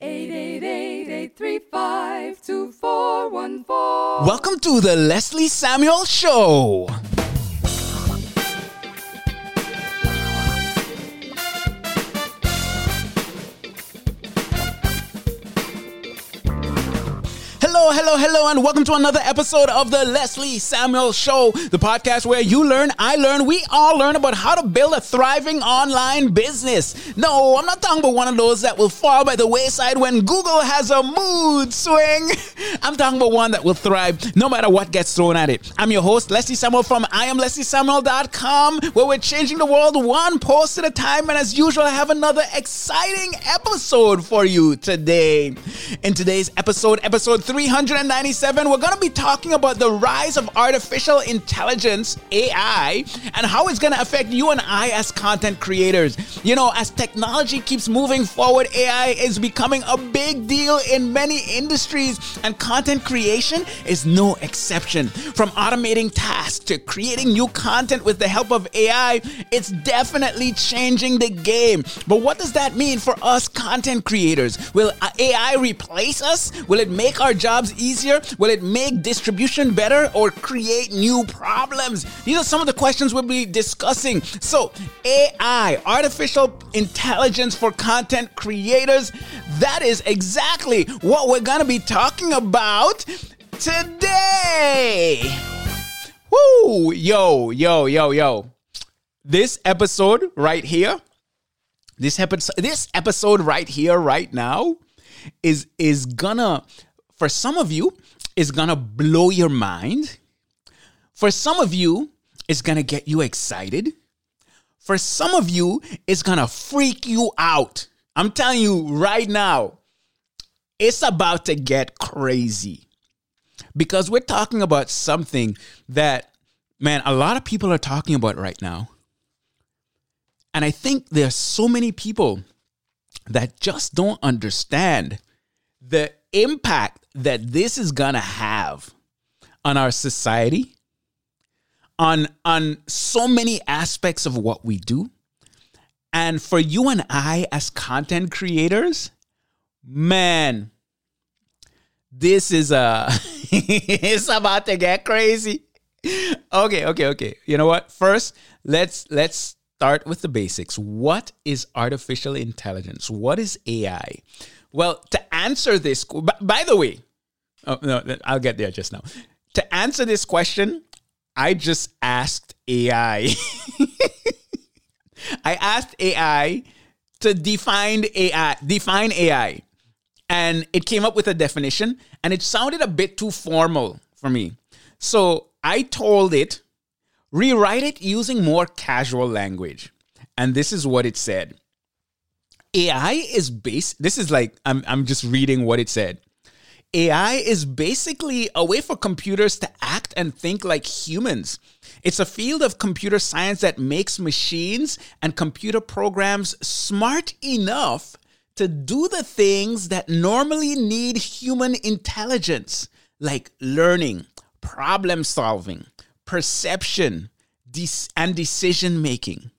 888-835-2414. Welcome to the Leslie Samuel Show. Hello, and welcome to another episode of the Leslie Samuel Show, the podcast where you learn, I learn, we all learn about how to build a thriving online business. No, I'm not talking about one of those that will fall by the wayside when Google has a mood swing. I'm talking about one that will thrive no matter what gets thrown at it. I'm your host, Leslie Samuel from IamLeslieSamuel.com, where we're changing the world one post at a time. And as usual, I have another exciting episode for you today. In today's episode, episode 397, we're going to be talking about the rise of artificial intelligence, AI, and how it's going to affect you and I as content creators. You know, as technology keeps moving forward, AI is becoming a big deal in many industries, and content creation is no exception. From automating tasks to creating new content with the help of AI, it's definitely changing the game. But what does that mean for us content creators? Will AI replace us? Will it make our jobs easier? Will it make distribution better or create new problems? These are some of the questions we'll be discussing. So, AI, artificial intelligence for content creators, that is exactly what we're going to be talking about today. Woo! Yo, yo, yo, yo. This episode right here, this episode, this episode right here, right now, is is gonna for some of you is gonna blow your mind. For some of you, it's gonna get you excited. For some of you, it's gonna freak you out. I'm telling you right now, it's about to get crazy because we're talking about something that, man, a lot of people are talking about right now. And I think there's so many people that just don't understand the impact that this is going to have on our society, on, on so many aspects of what we do. And for you and I as content creators, man, this is a it's about to get crazy. Okay, okay, okay. You know what? First, let's let's start with the basics. What is artificial intelligence? What is AI? Well, to answer this, by the way, oh, no, I'll get there just now. To answer this question, I just asked AI. I asked AI to define AI, define AI. And it came up with a definition and it sounded a bit too formal for me. So I told it, rewrite it using more casual language. And this is what it said. AI is based, this is like, I'm, I'm just reading what it said. AI is basically a way for computers to act and think like humans. It's a field of computer science that makes machines and computer programs smart enough to do the things that normally need human intelligence, like learning, problem solving, perception, and decision making.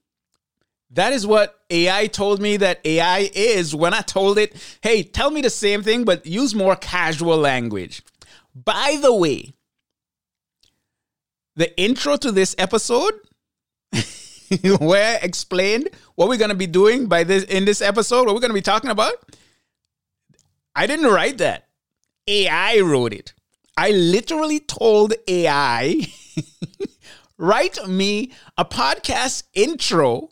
That is what AI told me that AI is when I told it, hey, tell me the same thing, but use more casual language. By the way, the intro to this episode, where explained what we're going to be doing by this in this episode, what we're going to be talking about, I didn't write that. AI wrote it. I literally told AI, write me a podcast intro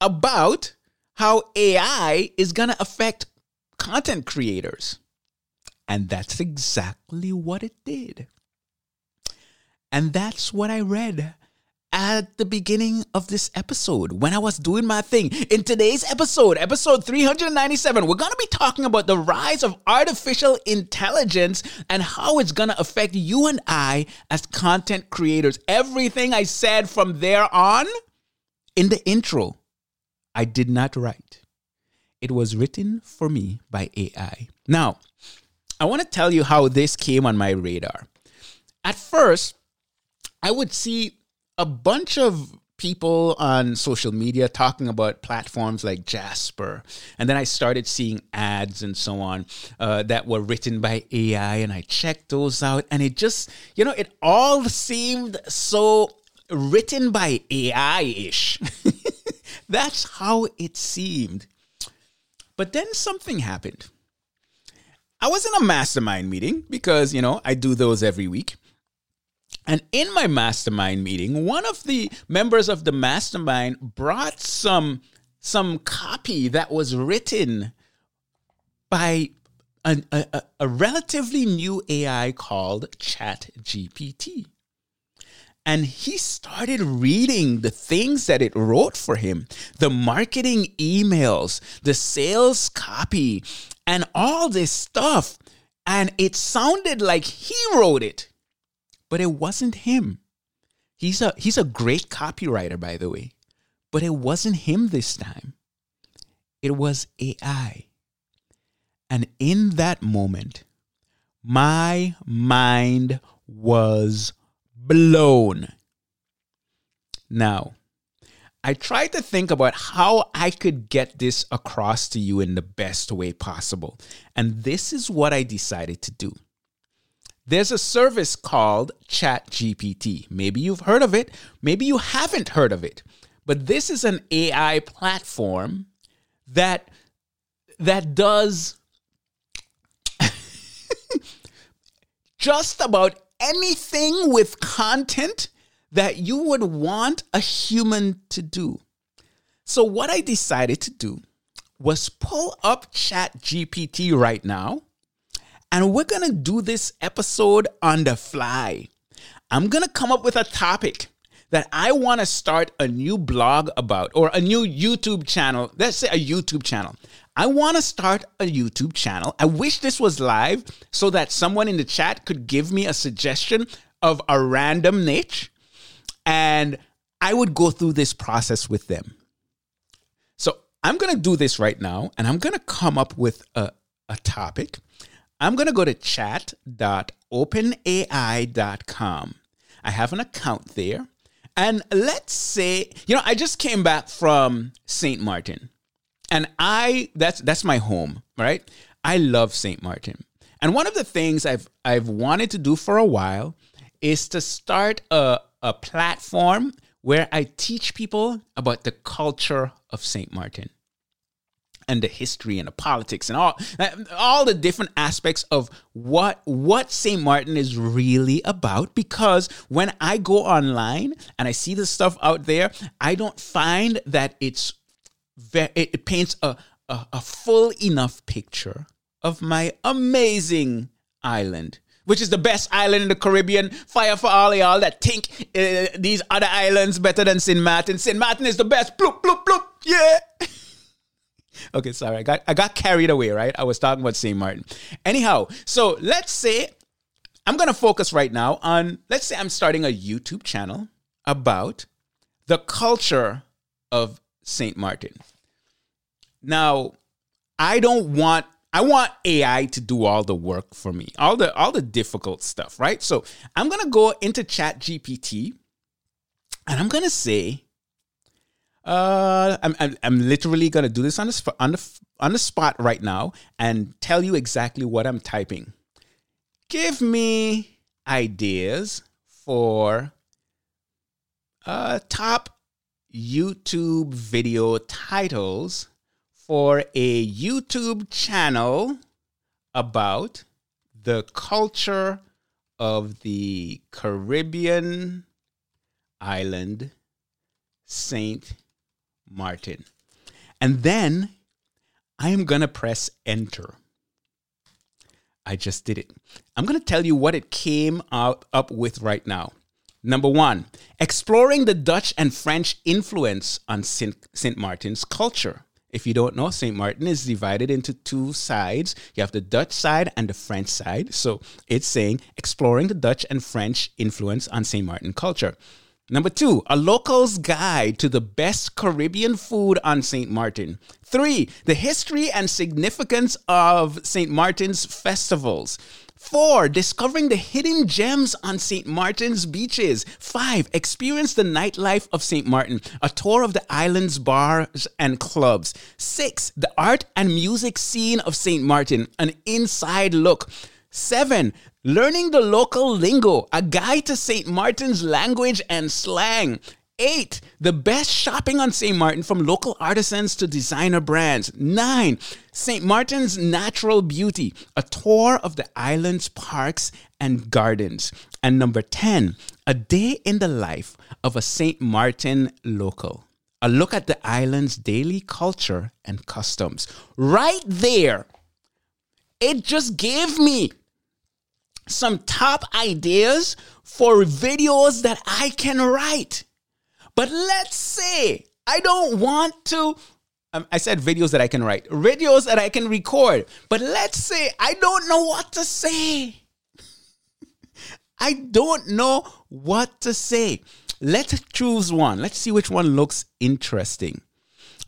about how AI is going to affect content creators. And that's exactly what it did. And that's what I read at the beginning of this episode when I was doing my thing. In today's episode, episode 397, we're going to be talking about the rise of artificial intelligence and how it's going to affect you and I as content creators. Everything I said from there on in the intro, I did not write. It was written for me by AI. Now, I want to tell you how this came on my radar. At first, I would see a bunch of people on social media talking about platforms like Jasper. And then I started seeing ads and so on uh, that were written by AI, and I checked those out. And it just, you know, it all seemed so written by AI ish. That's how it seemed. But then something happened. I was in a mastermind meeting because, you know, I do those every week. And in my mastermind meeting, one of the members of the mastermind brought some some copy that was written by a, a, a relatively new AI called ChatGPT. And he started reading the things that it wrote for him the marketing emails, the sales copy, and all this stuff. And it sounded like he wrote it but it wasn't him. He's a he's a great copywriter, by the way, but it wasn't him this time. It was AI. And in that moment, my mind was blown. Now, I tried to think about how I could get this across to you in the best way possible. And this is what I decided to do. There's a service called ChatGPT. Maybe you've heard of it, maybe you haven't heard of it. But this is an AI platform that that does just about anything with content that you would want a human to do. So what I decided to do was pull up ChatGPT right now and we're to do this episode on the fly. I'm to come up with a topic that I want to start a new blog about or a new YouTube channel. Let's say a YouTube channel. I want to start a YouTube channel. I wish this was live so that someone in the chat could give me a suggestion of a random niche and I would go through this process with them. So I'm going to do this right now and I'm going to come up with a, a topic I'm going to go to chat.openai.com. I have an account there. And let's say, you know, I just came back from St. Martin. And I that's that's my home, right? I love St. Martin. And one of the things I've I've wanted to do for a while is to start a, a platform where I teach people about the culture of St. Martin and the history and the politics and all all the different aspects of what what St. Martin is really about because when I go online and I see the stuff out there, I don't find that it's it paints a, a, a full enough picture of my amazing island which is the best island in the Caribbean. Fire for all y'all that think uh, these other islands better than St. Martin. St. Martin is the best. Bloop, bloop, bloop. Yeah. okay, sorry. I got I got carried away, right? I was talking about St. Martin. Anyhow, so let's say I'm gonna focus right now on let's say I'm starting a YouTube channel about the culture of St. Martin. Now, I don't want I want AI to do all the work for me, all the all the difficult stuff, right? So I'm gonna go into Chat GPT and I'm gonna say, uh, I'm, I'm, I'm literally gonna do this on the on the on the spot right now and tell you exactly what I'm typing. Give me ideas for uh, top YouTube video titles for a YouTube channel about the culture of the Caribbean island Saint Martin. And then I am going to press enter. I just did it. I'm going to tell you what it came out, up with right now. Number one, exploring the Dutch and French influence on St. Martin's culture. If you don't know, St. Martin is divided into two sides. You have the Dutch side and the French side. So it's saying exploring the Dutch and French influence on St. Martin culture. Number two, a local's guide to the best Caribbean food on St. Martin. Three, the history and significance of St. Martin's festivals. Four, discovering the hidden gems on St. Martin's beaches. Five, experience the nightlife of St. Martin, a tour of the island's bars and clubs. Six, the art and music scene of St. Martin, an inside look. Seven, learning the local lingo, a guide to St. Martin's language and slang. Eight, the best shopping on St. Martin from local artisans to designer brands. Nine, St. Martin's natural beauty, a tour of the island's parks and gardens. And number 10, a day in the life of a St. Martin local. A look at the island's daily culture and customs. Right there, it just gave me some top ideas for videos that I can write. But let's say I don't want to. Um, I said videos that I can write, videos that I can record. But let's say I don't know what to say. I don't know what to say. Let's choose one. Let's see which one looks interesting.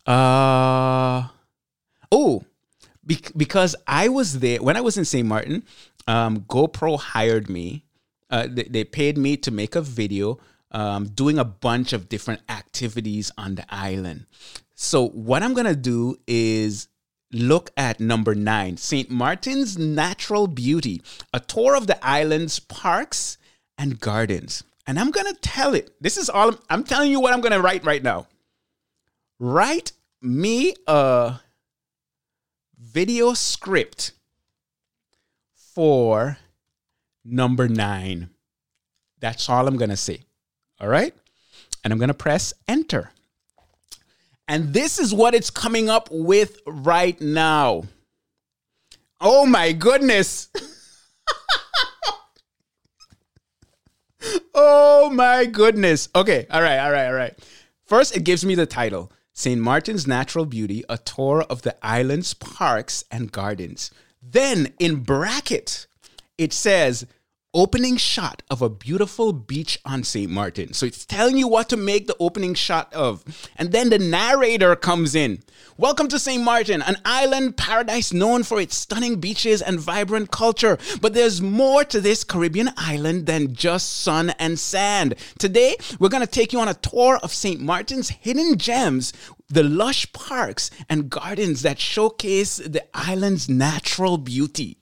Uh oh, be- because I was there when I was in St. Martin. Um, GoPro hired me. Uh, they, they paid me to make a video um, doing a bunch of different activities on the island. So, what I'm going to do is look at number nine St. Martin's Natural Beauty, a tour of the island's parks and gardens. And I'm going to tell it. This is all I'm, I'm telling you what I'm going to write right now. Write me a video script for number nine. That's all I'm going to say. All right. And I'm going to press enter. And this is what it's coming up with right now. Oh my goodness. oh my goodness. Okay. All right. All right. All right. First, it gives me the title St. Martin's Natural Beauty, a tour of the island's parks and gardens. Then, in brackets, it says opening shot of a beautiful beach on St. Martin. So it's telling you what to make the opening shot of. And then the narrator comes in. Welcome to St. Martin, an island paradise known for its stunning beaches and vibrant culture. But there's more to this Caribbean island than just sun and sand. Today, we're going to take you on a tour of St. Martin's hidden gems the lush parks and gardens that showcase the island's natural beauty.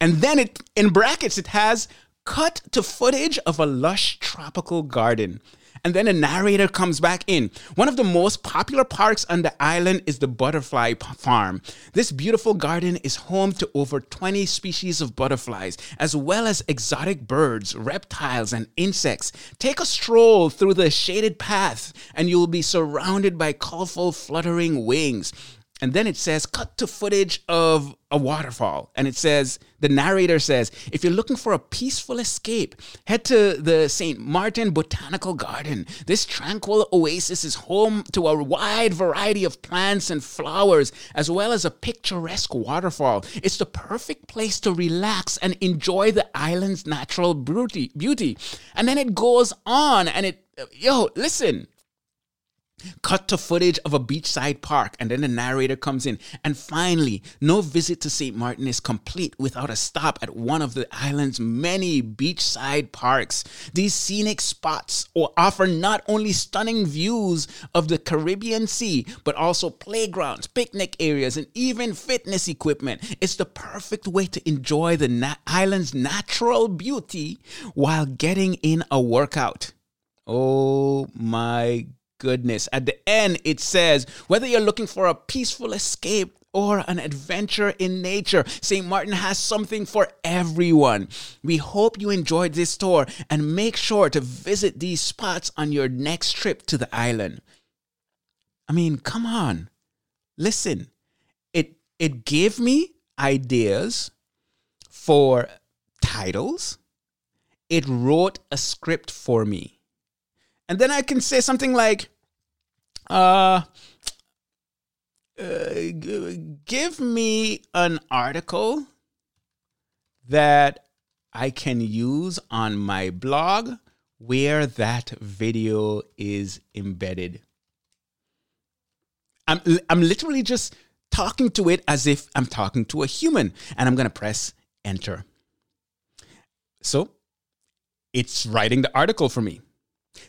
And then it in brackets it has cut to footage of a lush tropical garden. And then a narrator comes back in. One of the most popular parks on the island is the Butterfly Farm. This beautiful garden is home to over 20 species of butterflies, as well as exotic birds, reptiles, and insects. Take a stroll through the shaded paths, and you'll be surrounded by colorful, fluttering wings. And then it says, cut to footage of a waterfall. And it says, the narrator says, if you're looking for a peaceful escape, head to the St. Martin Botanical Garden. This tranquil oasis is home to a wide variety of plants and flowers, as well as a picturesque waterfall. It's the perfect place to relax and enjoy the island's natural beauty. And then it goes on and it, yo, listen, cut to footage of a beachside park, and then the narrator comes in. And finally, no visit to St. Martin is complete without a stop at one of the island's many beachside parks. These scenic spots offer not only stunning views of the Caribbean Sea, but also playgrounds, picnic areas, and even fitness equipment. It's the perfect way to enjoy the na- island's natural beauty while getting in a workout. Oh my goodness. At the end, it says whether you're looking for a peaceful escape or an adventure in nature. St. Martin has something for everyone. We hope you enjoyed this tour and make sure to visit these spots on your next trip to the island. I mean, come on. Listen. It it gave me ideas for titles. It wrote a script for me. And then I can say something like uh, uh, give me an article that I can use on my blog where that video is embedded. I'm, I'm literally just talking to it as if I'm talking to a human, and I'm going to press enter. So it's writing the article for me.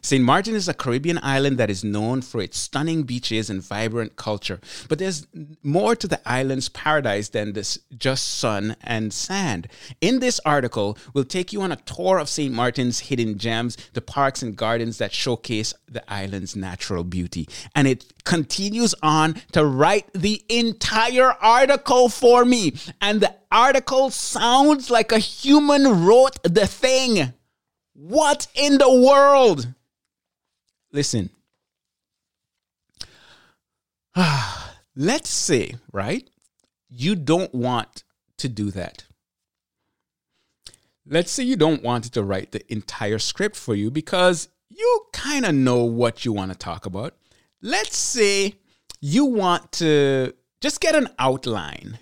St. Martin is a Caribbean island that is known for its stunning beaches and vibrant culture. But there's more to the island's paradise than this just sun and sand. In this article, we'll take you on a tour of St. Martin's hidden gems, the parks and gardens that showcase the island's natural beauty. And it continues on to write the entire article for me. And the article sounds like a human wrote the thing. What in the world? Listen. Let's say, right? You don't want to do that. Let's say you don't want to write the entire script for you because you kind of know what you want to talk about. Let's say you want to just get an outline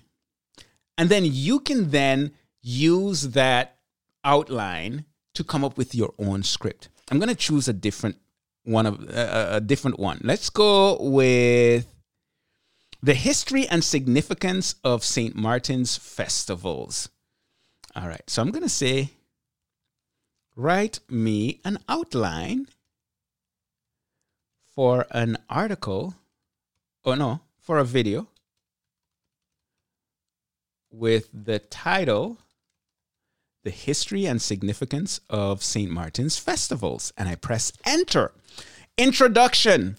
and then you can then use that outline to come up with your own script. I'm going to choose a different one of uh, a different one. Let's go with the history and significance of St. Martin's festivals. All right. So I'm going to say write me an outline for an article oh no, for a video with the title the history and significance of St. Martin's festivals. And I press enter. Introduction.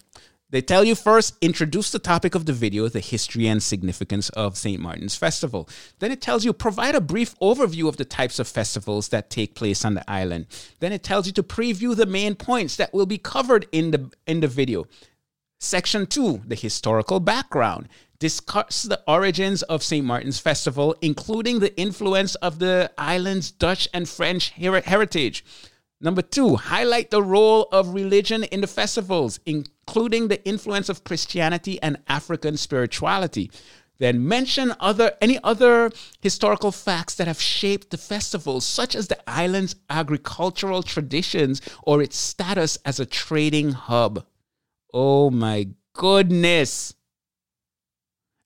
They tell you first, introduce the topic of the video, the history and significance of St. Martin's Festival. Then it tells you, provide a brief overview of the types of festivals that take place on the island. Then it tells you to preview the main points that will be covered in the, in the video. Section two, the historical background discuss the origins of St. Martin's Festival, including the influence of the island's Dutch and French her- heritage. Number two, highlight the role of religion in the festivals, including the influence of Christianity and African spirituality. Then mention other any other historical facts that have shaped the festivals, such as the island's agricultural traditions or its status as a trading hub. Oh my goodness.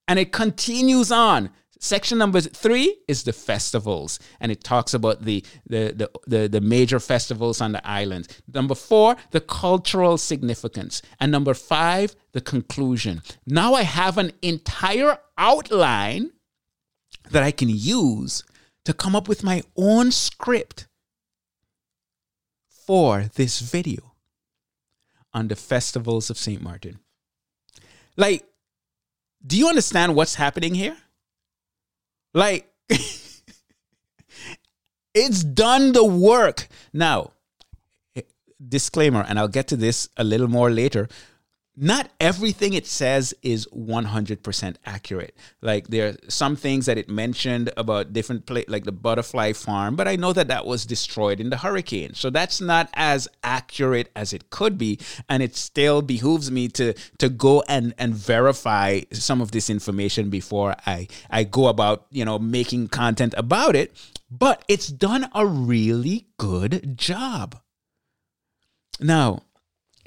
And it continues on. Section number three is the festivals, and it talks about the, the, the, the, the major festivals on the island. Number four, the cultural significance. And number five, the conclusion. Now I have an entire outline that I can use to come up with my own script for this video on the festivals of St. Martin. Like, do you understand what's happening here? Like, it's done the work. Now, disclaimer, and I'll get to this a little more later not everything it says is 100% accurate. Like there are some things that it mentioned about different pla- like the butterfly farm, but I know that that was destroyed in the hurricane. So that's not as accurate as it could be, and it still behooves me to to go and and verify some of this information before I I go about, you know, making content about it, but it's done a really good job. Now,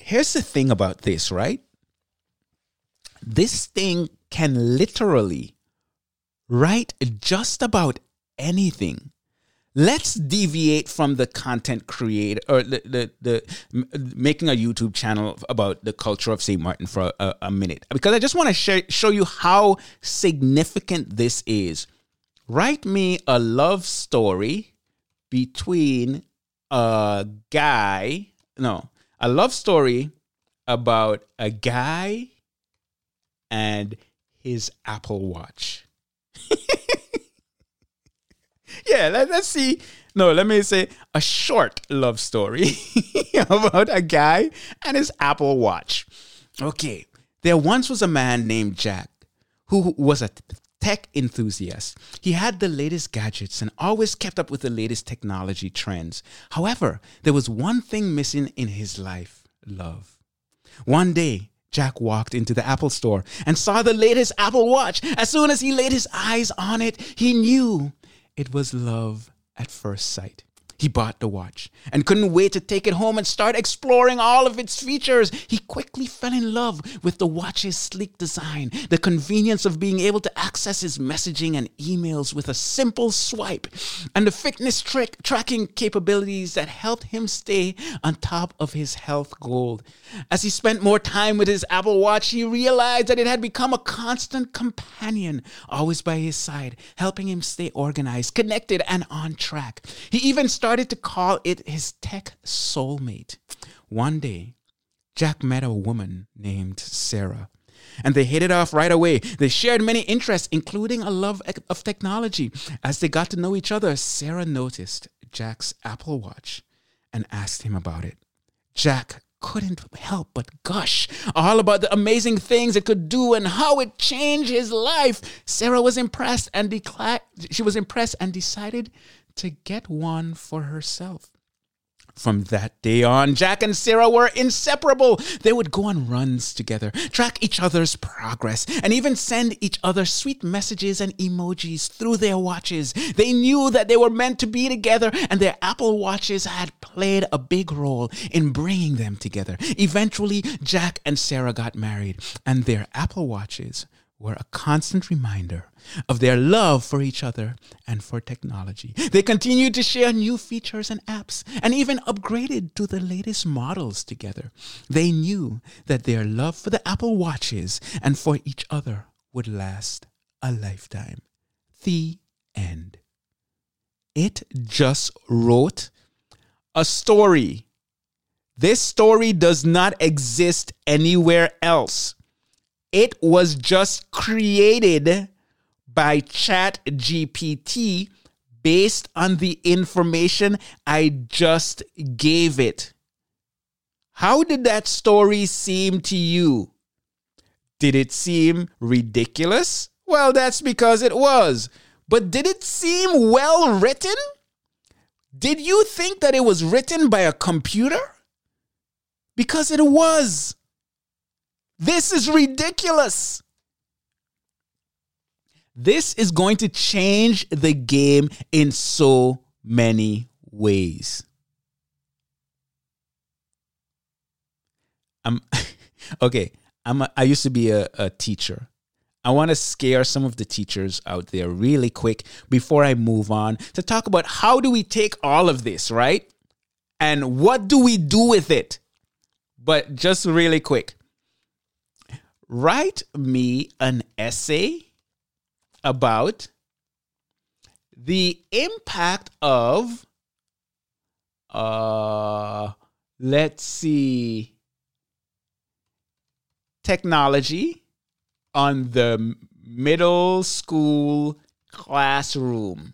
here's the thing about this, right? This thing can literally write just about anything. Let's deviate from the content creator or the, the, the making a YouTube channel about the culture of St. Martin for a, a minute because I just want to sh- show you how significant this is. Write me a love story between a guy, no, a love story about a guy and his Apple Watch. yeah, let, us see. No, let me say a short love story about a guy and his Apple Watch. Okay, there once was a man named Jack who was a tech enthusiast. He had the latest gadgets and always kept up with the latest technology trends. However, there was one thing missing in his life love. One day, Jack walked into the Apple store and saw the latest Apple Watch. As soon as he laid his eyes on it, he knew it was love at first sight. He bought the watch and couldn't wait to take it home and start exploring all of its features. He quickly fell in love with the watch's sleek design, the convenience of being able to access his messaging and emails with a simple swipe, and the fitness trick tracking capabilities that helped him stay on top of his health goal. As he spent more time with his Apple Watch, he realized that it had become a constant companion, always by his side, helping him stay organized, connected, and on track. He even started to call it his tech soulmate. One day, Jack met a woman named Sarah and they hit it off right away. They shared many interests, including a love of technology. As they got to know each other, Sarah noticed Jack's Apple Watch and asked him about it. Jack couldn't help but gush all about the amazing things it could do and how it changed his life. Sarah was impressed and declared she was impressed and decided to get one for herself. From that day on, Jack and Sarah were inseparable. They would go on runs together, track each other's progress, and even send each other sweet messages and emojis through their watches. They knew that they were meant to be together, and their Apple Watches had played a big role in bringing them together. Eventually, Jack and Sarah got married, and their Apple Watches were a constant reminder of their love for each other and for technology. They continued to share new features and apps and even upgraded to the latest models together. They knew that their love for the Apple Watches and for each other would last a lifetime. The end. It just wrote a story. This story does not exist anywhere else. It was just created by ChatGPT based on the information I just gave it. How did that story seem to you? Did it seem ridiculous? Well, that's because it was. But did it seem well written? Did you think that it was written by a computer? Because it was. This is ridiculous. This is going to change the game in so many ways. I'm okay. I'm a, I used to be a, a teacher. I want to scare some of the teachers out there really quick before I move on to talk about how do we take all of this, right? And what do we do with it? But just really quick write me an essay about the impact of uh let's see technology on the middle school classroom.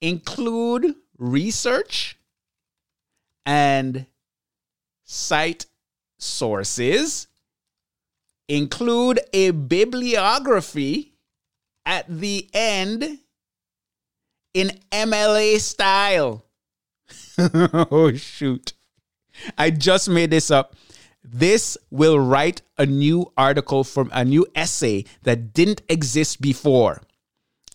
Include research and cite sources include a bibliography at the end in MLA style. oh, shoot. I just made this up. This will write a new article from a new essay that didn't exist before.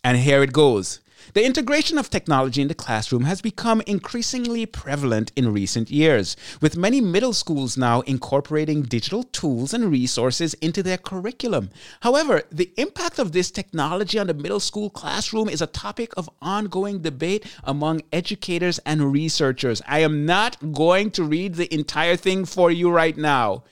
And here it goes. The integration of technology in the classroom has become increasingly prevalent in recent years, with many middle schools now incorporating digital tools and resources into their curriculum. However, the impact of this technology on the middle school classroom is a topic of ongoing debate among educators and researchers. I am not going to read the entire thing for you right now,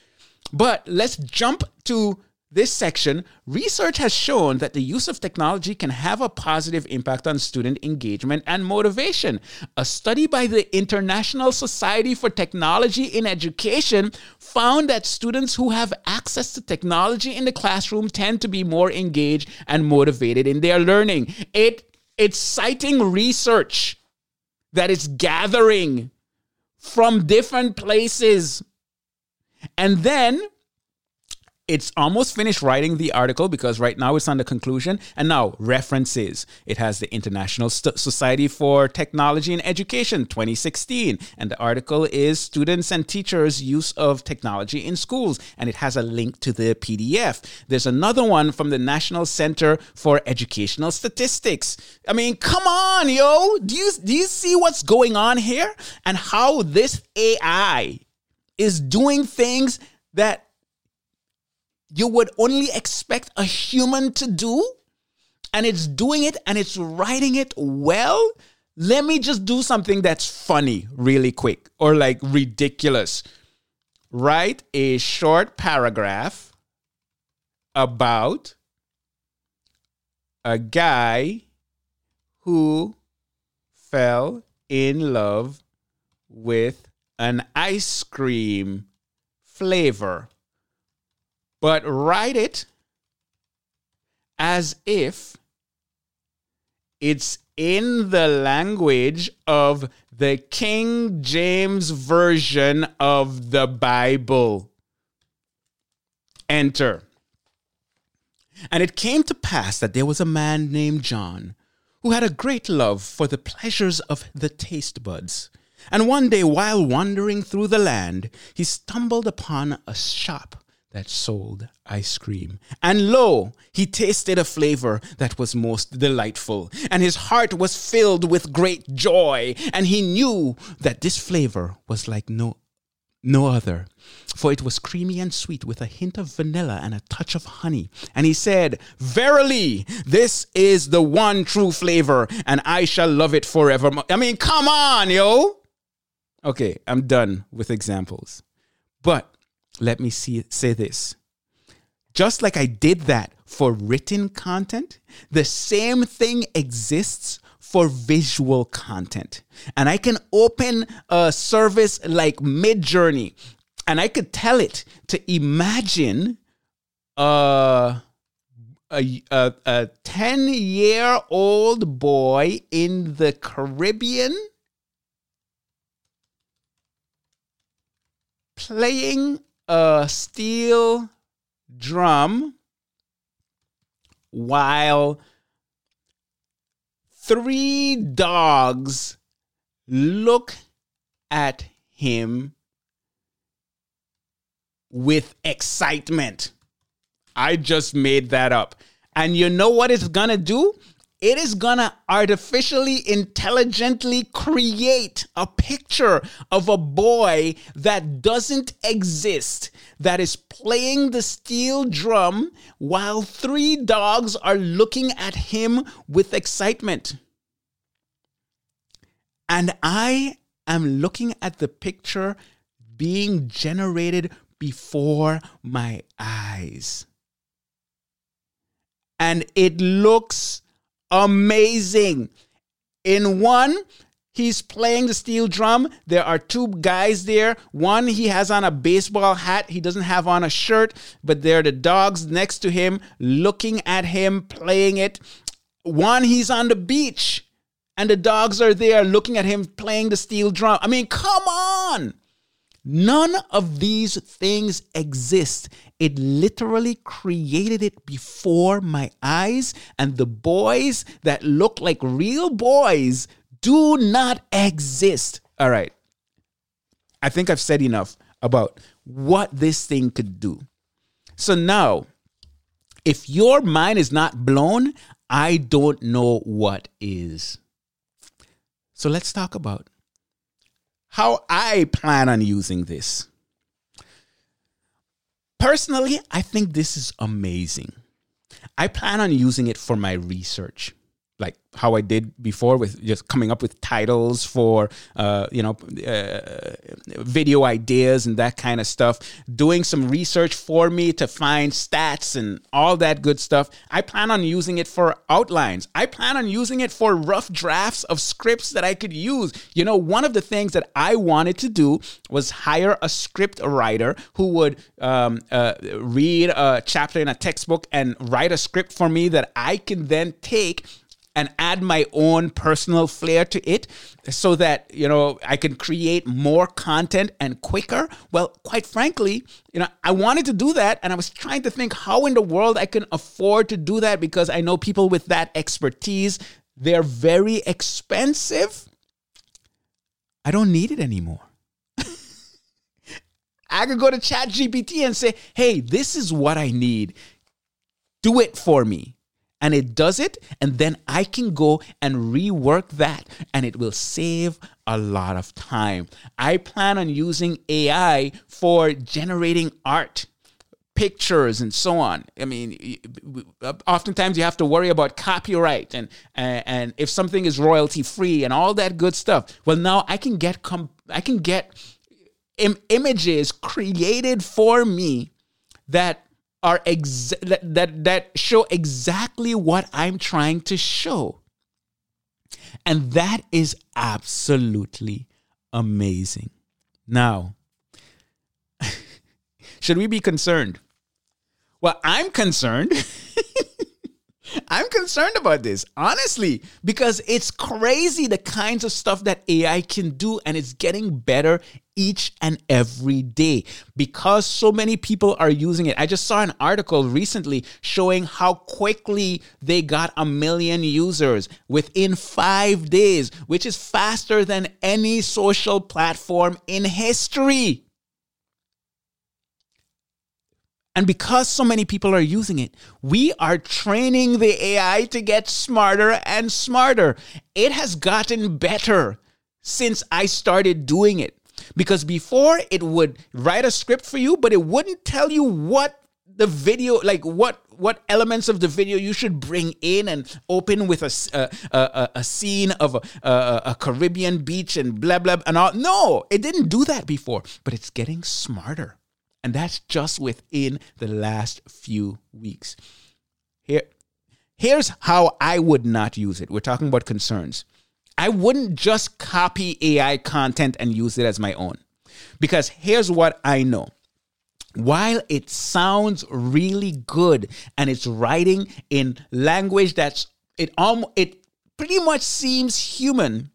but let's jump to this section, research has shown that the use of technology can have a positive impact on student engagement and motivation. A study by the International Society for Technology in Education found that students who have access to technology in the classroom tend to be more engaged and motivated in their learning. It it's citing research that is gathering from different places. And then it's almost finished writing the article because right now it's on the conclusion. And now references. It has the International St- Society for Technology and Education 2016. And the article is Students and Teachers' Use of Technology in Schools. And it has a link to the PDF. There's another one from the National Center for Educational Statistics. I mean, come on, yo. Do you, do you see what's going on here? And how this AI is doing things that you would only expect a human to do, and it's doing it and it's writing it well. Let me just do something that's funny really quick or like ridiculous. Write a short paragraph about a guy who fell in love with an ice cream flavor but write it as if it's in the language of the King James Version of the Bible. Enter. And it came to pass that there was a man named John who had a great love for the pleasures of the taste buds. And one day, while wandering through the land, he stumbled upon a shop that sold ice cream. And lo, he tasted a flavor that was most delightful, and his heart was filled with great joy, and he knew that this flavor was like no no other, for it was creamy and sweet with a hint of vanilla and a touch of honey. And he said, Verily, this is the one true flavor, and I shall love it forever. I mean, come on, yo. Okay, I'm done with examples. But let me see, say this. Just like I did that for written content, the same thing exists for visual content. And I can open a service like Midjourney and I could tell it to imagine a, a, a, a 10 year old boy in the Caribbean playing a steel drum while three dogs look at him with excitement. I just made that up. And you know what it's gonna do? It is gonna artificially intelligently create a picture of a boy that doesn't exist that is playing the steel drum while three dogs are looking at him with excitement. And I am looking at the picture being generated before my eyes. And it looks amazing. In one, he's playing the steel drum. There are two guys there. One, he has on a baseball hat. He doesn't have on a shirt, but there are the dogs next to him looking at him playing it. One, he's on the beach and the dogs are there looking at him playing the steel drum. I mean, come on. None of these things exist. It literally created it before my eyes, and the boys that look like real boys do not exist. All right. I think I've said enough about what this thing could do. So now, if your mind is not blown, I don't know what is. So let's talk about how I plan on using this. Personally, I think this is amazing. I plan on using it for my research like how I did before with just coming up with titles for uh, you know uh, video ideas and that kind of stuff. Doing some research for me to find stats and all that good stuff. I plan on using it for outlines. I plan on using it for rough drafts of scripts that I could use. You know one of the things that I wanted to do was hire a script writer who would um, uh, read a chapter in a textbook and write a script for me that I can then take and add my own personal flair to it so that you know I can create more content and quicker well quite frankly you know I wanted to do that and I was trying to think how in the world I can afford to do that because I know people with that expertise they're very expensive I don't need it anymore I could go to ChatGPT and say, hey, this is what I need. Do it for me. And it does it. And then I can go and rework that. And it will save a lot of time. I plan on using AI for generating art pictures and so on. I mean, uh, oftentimes you have to worry about copyright and and if something is royalty free and all that good stuff. Well, now I can get I can get Im- images created for me that are ex- that, that that show exactly what I'm trying to show. And that is absolutely amazing. Now, should we be concerned? Well, I'm concerned. I'm concerned about this, honestly, because it's crazy the kinds of stuff that AI can do, and it's getting better each and every day because so many people are using it. I just saw an article recently showing how quickly they got a million users within five days, which is faster than any social platform in history. And because so many people are using it, we are training the AI to get smarter and smarter. It has gotten better since I started doing it. Because before it would write a script for you, but it wouldn't tell you what the video, like what what elements of the video you should bring in and open with a a, a, uh, uh, uh, a scene of a, a, a Caribbean beach and blah blah and all. No, it didn't do that before, but it's getting smarter. And that's just within the last few weeks. Here, here's how I would not use it. We're talking about concerns. I wouldn't just copy AI content and use it as my own. Because here's what I know. While it sounds really good and it's writing in language that's it almost it pretty much seems human,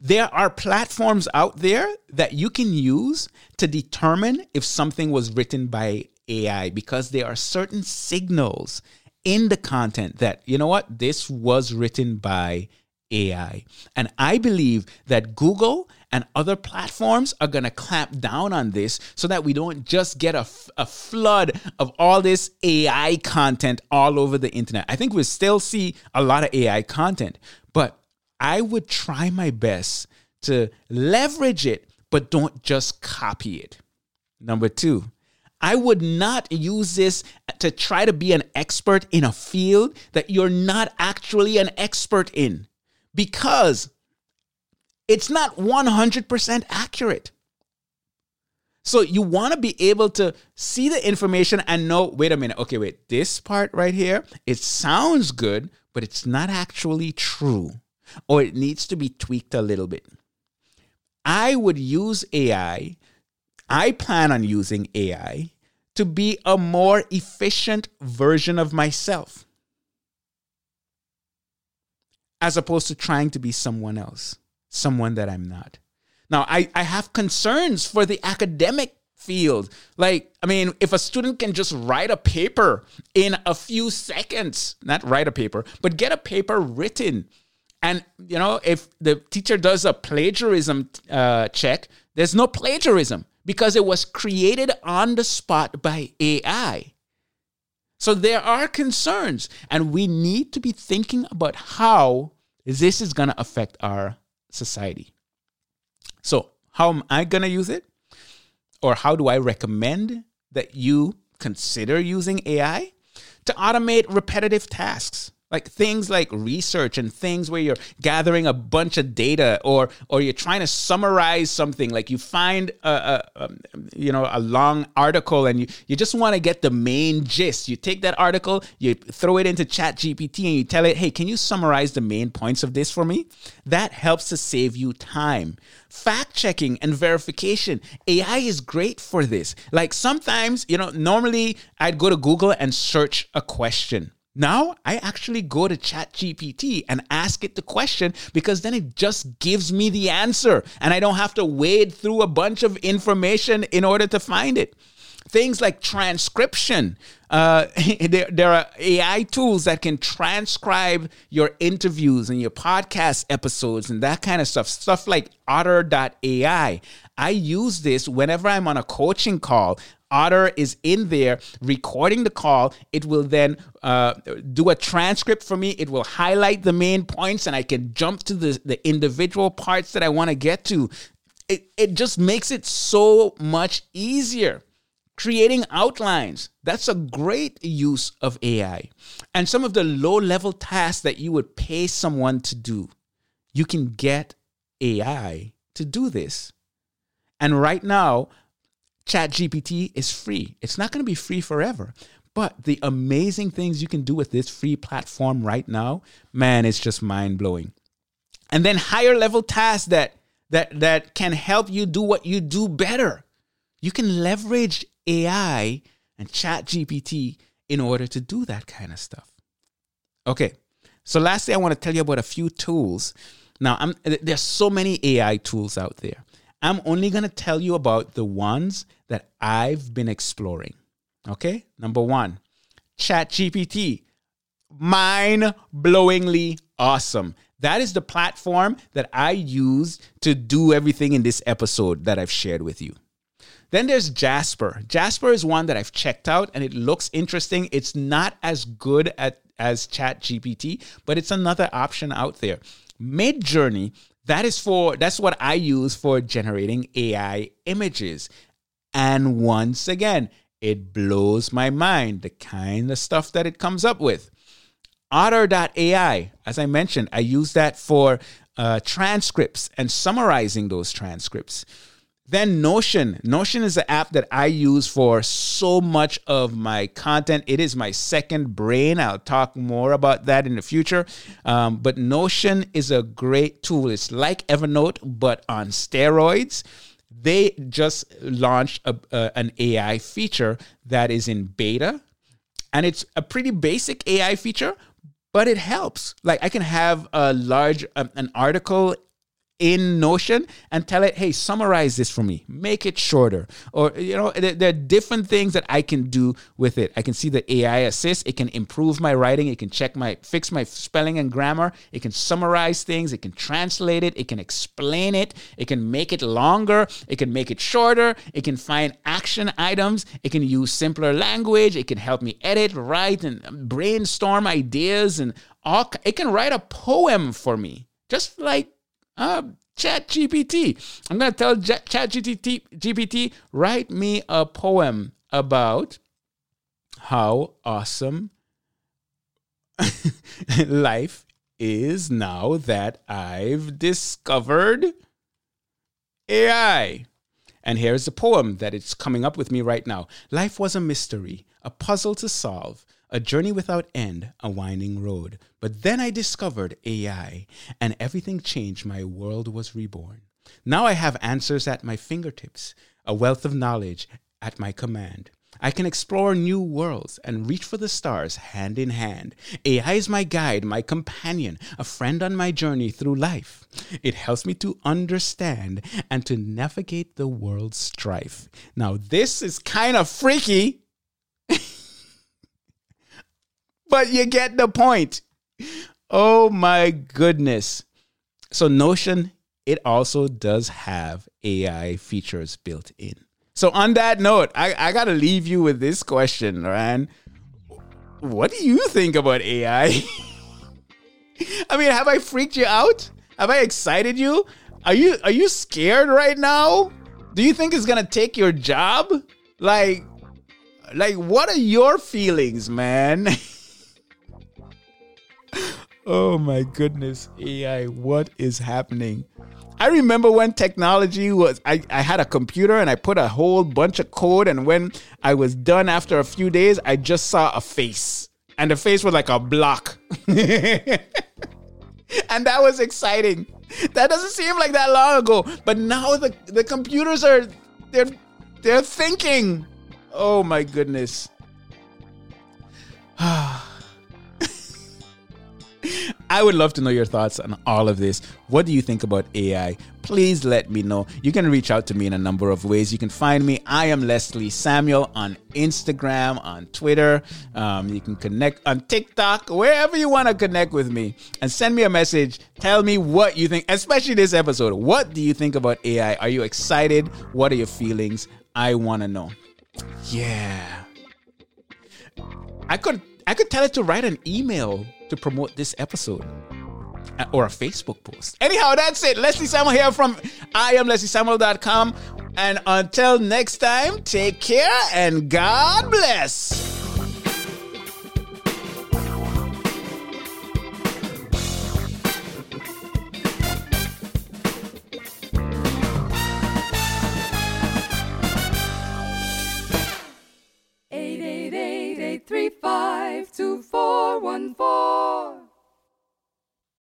there are platforms out there that you can use to determine if something was written by AI because there are certain signals in the content that, you know what, this was written by AI. And I believe that Google and other platforms are going to clamp down on this so that we don't just get a, a flood of all this AI content all over the internet. I think we'll still see a lot of AI content, but I would try my best to leverage it, but don't just copy it. Number two, I would not use this to try to be an expert in a field that you're not actually an expert in because it's not 100% accurate. So you want to be able to see the information and know, wait a minute, okay, wait, this part right here, it sounds good, but it's not actually true or it needs to be tweaked a little bit. I would use AI, I plan on using AI to be a more efficient version of myself as opposed to trying to be someone else, someone that I'm not. Now, I, I have concerns for the academic field. Like, I mean, if a student can just write a paper in a few seconds, not write a paper, but get a paper written and you know, if the teacher does a plagiarism uh, check, there's no plagiarism because it was created on the spot by AI. So there are concerns, and we need to be thinking about how this is going to affect our society. So, how am I going to use it? Or how do I recommend that you consider using AI to automate repetitive tasks? Like things like research and things where you're gathering a bunch of data or or you're trying to summarize something. Like you find a, a, a um, you know a long article and you you just want to get the main gist. You take that article you throw it into chat gpt and you tell it hey can you summarize the main points of this for me? That helps to save you time. Fact checking and verification. Ai is great for this. Like sometimes you know normally i'd go to google and search a question Now I actually go to ChatGPT and ask it the question because then it just gives me the answer and I don't have to wade through a bunch of information in order to find it. Things like transcription. Uh, there, there are AI tools that can transcribe your interviews and your podcast episodes and that kind of stuff. Stuff like otter.ai. I use this whenever I'm on a coaching call. Otter is in there recording the call. It will then uh, do a transcript for me. It will highlight the main points, and I can jump to the, the individual parts that I want to get to. It, it just makes it so much easier creating outlines. That's a great use of AI. And some of the low level tasks that you would pay someone to do, you can get AI to do this. And right now, ChatGPT is free. It's not going to be free forever. But the amazing things you can do with this free platform right now, man, it's just mind blowing. And then higher level tasks that that that can help you do what you do better. You can leverage AI and ChatGPT in order to do that kind of stuff. Okay, so lastly, I want to tell you about a few tools. Now, I'm, there's so many AI tools out there. I'm only going to tell you about the ones that I've been exploring. Okay, number one, ChatGPT, mind blowingly awesome. That is the platform that I use to do everything in this episode that I've shared with you. Then there's Jasper. Jasper is one that I've checked out and it looks interesting. It's not as good at as ChatGPT, but it's another option out there. Midjourney, that is for that's what I use for generating AI images. And once again, it blows my mind the kind of stuff that it comes up with. Otter.ai, as I mentioned, I use that for uh, transcripts and summarizing those transcripts. Then Notion. Notion is an app that I use for so much of my content. It is my second brain. I'll talk more about that in the future. Um, but Notion is a great tool. It's like Evernote, but on steroids. They just launched a, uh, an AI feature that is in beta. And it's a pretty basic AI feature, but it helps. Like I can have a large um, an article in Notion and tell it, hey, summarize this for me, make it shorter. Or, you know, there, are different things that I can do with it. I can see the AI assist, it can improve my writing, it can check my, fix my spelling and grammar, it can summarize things, it can translate it, it can explain it, it can make it longer, it can make it shorter, it can find action items, it can use simpler language, it can help me edit, write, and brainstorm ideas, and all, it can write a poem for me, just like uh, Chat GPT. I'm going to tell Chat GPT, GPT, write me a poem about how awesome life is now that I've discovered AI. And here's the poem that it's coming up with me right now. Life was a mystery, a puzzle to solve, a journey without end, a winding road. But then I discovered AI, and everything changed. My world was reborn. Now I have answers at my fingertips, a wealth of knowledge at my command. I can explore new worlds and reach for the stars hand in hand. AI is my guide, my companion, a friend on my journey through life. It helps me to understand and to navigate the world's strife. Now, this is kind of freaky but you get the point. Oh my goodness. So Notion, it also does have AI features built in. So on that note, I, I gotta leave you with this question, Ryan. What do you think about AI? I mean, have I freaked you out? Have I excited you? Are you are you scared right now? Do you think it's gonna take your job? Like, like what are your feelings, man? oh my goodness, AI, what is happening? I remember when technology was, I, I had a computer and I put a whole bunch of code. And when I was done after a few days, I just saw a face. And the face was like a block. and that was exciting. That doesn't seem like that long ago. But now the, the computers are, they're, they're thinking. Oh my goodness. Ah. I would love to know your thoughts on all of this. What do you think about AI? Please let me know. You can reach out to me in a number of ways. You can find me. I am Leslie Samuel on Instagram, on Twitter. Um, you can connect on TikTok, wherever you want to connect with me, and send me a message. Tell me what you think, especially this episode. What do you think about AI? Are you excited? What are your feelings? I want to know. Yeah. I could I could tell it to write an email to promote this episode uh, or a Facebook post. Anyhow, that's it. Leslie Samuel here from I am LeslieSamuel.com. And until next time, take care and God bless. three five two four one four.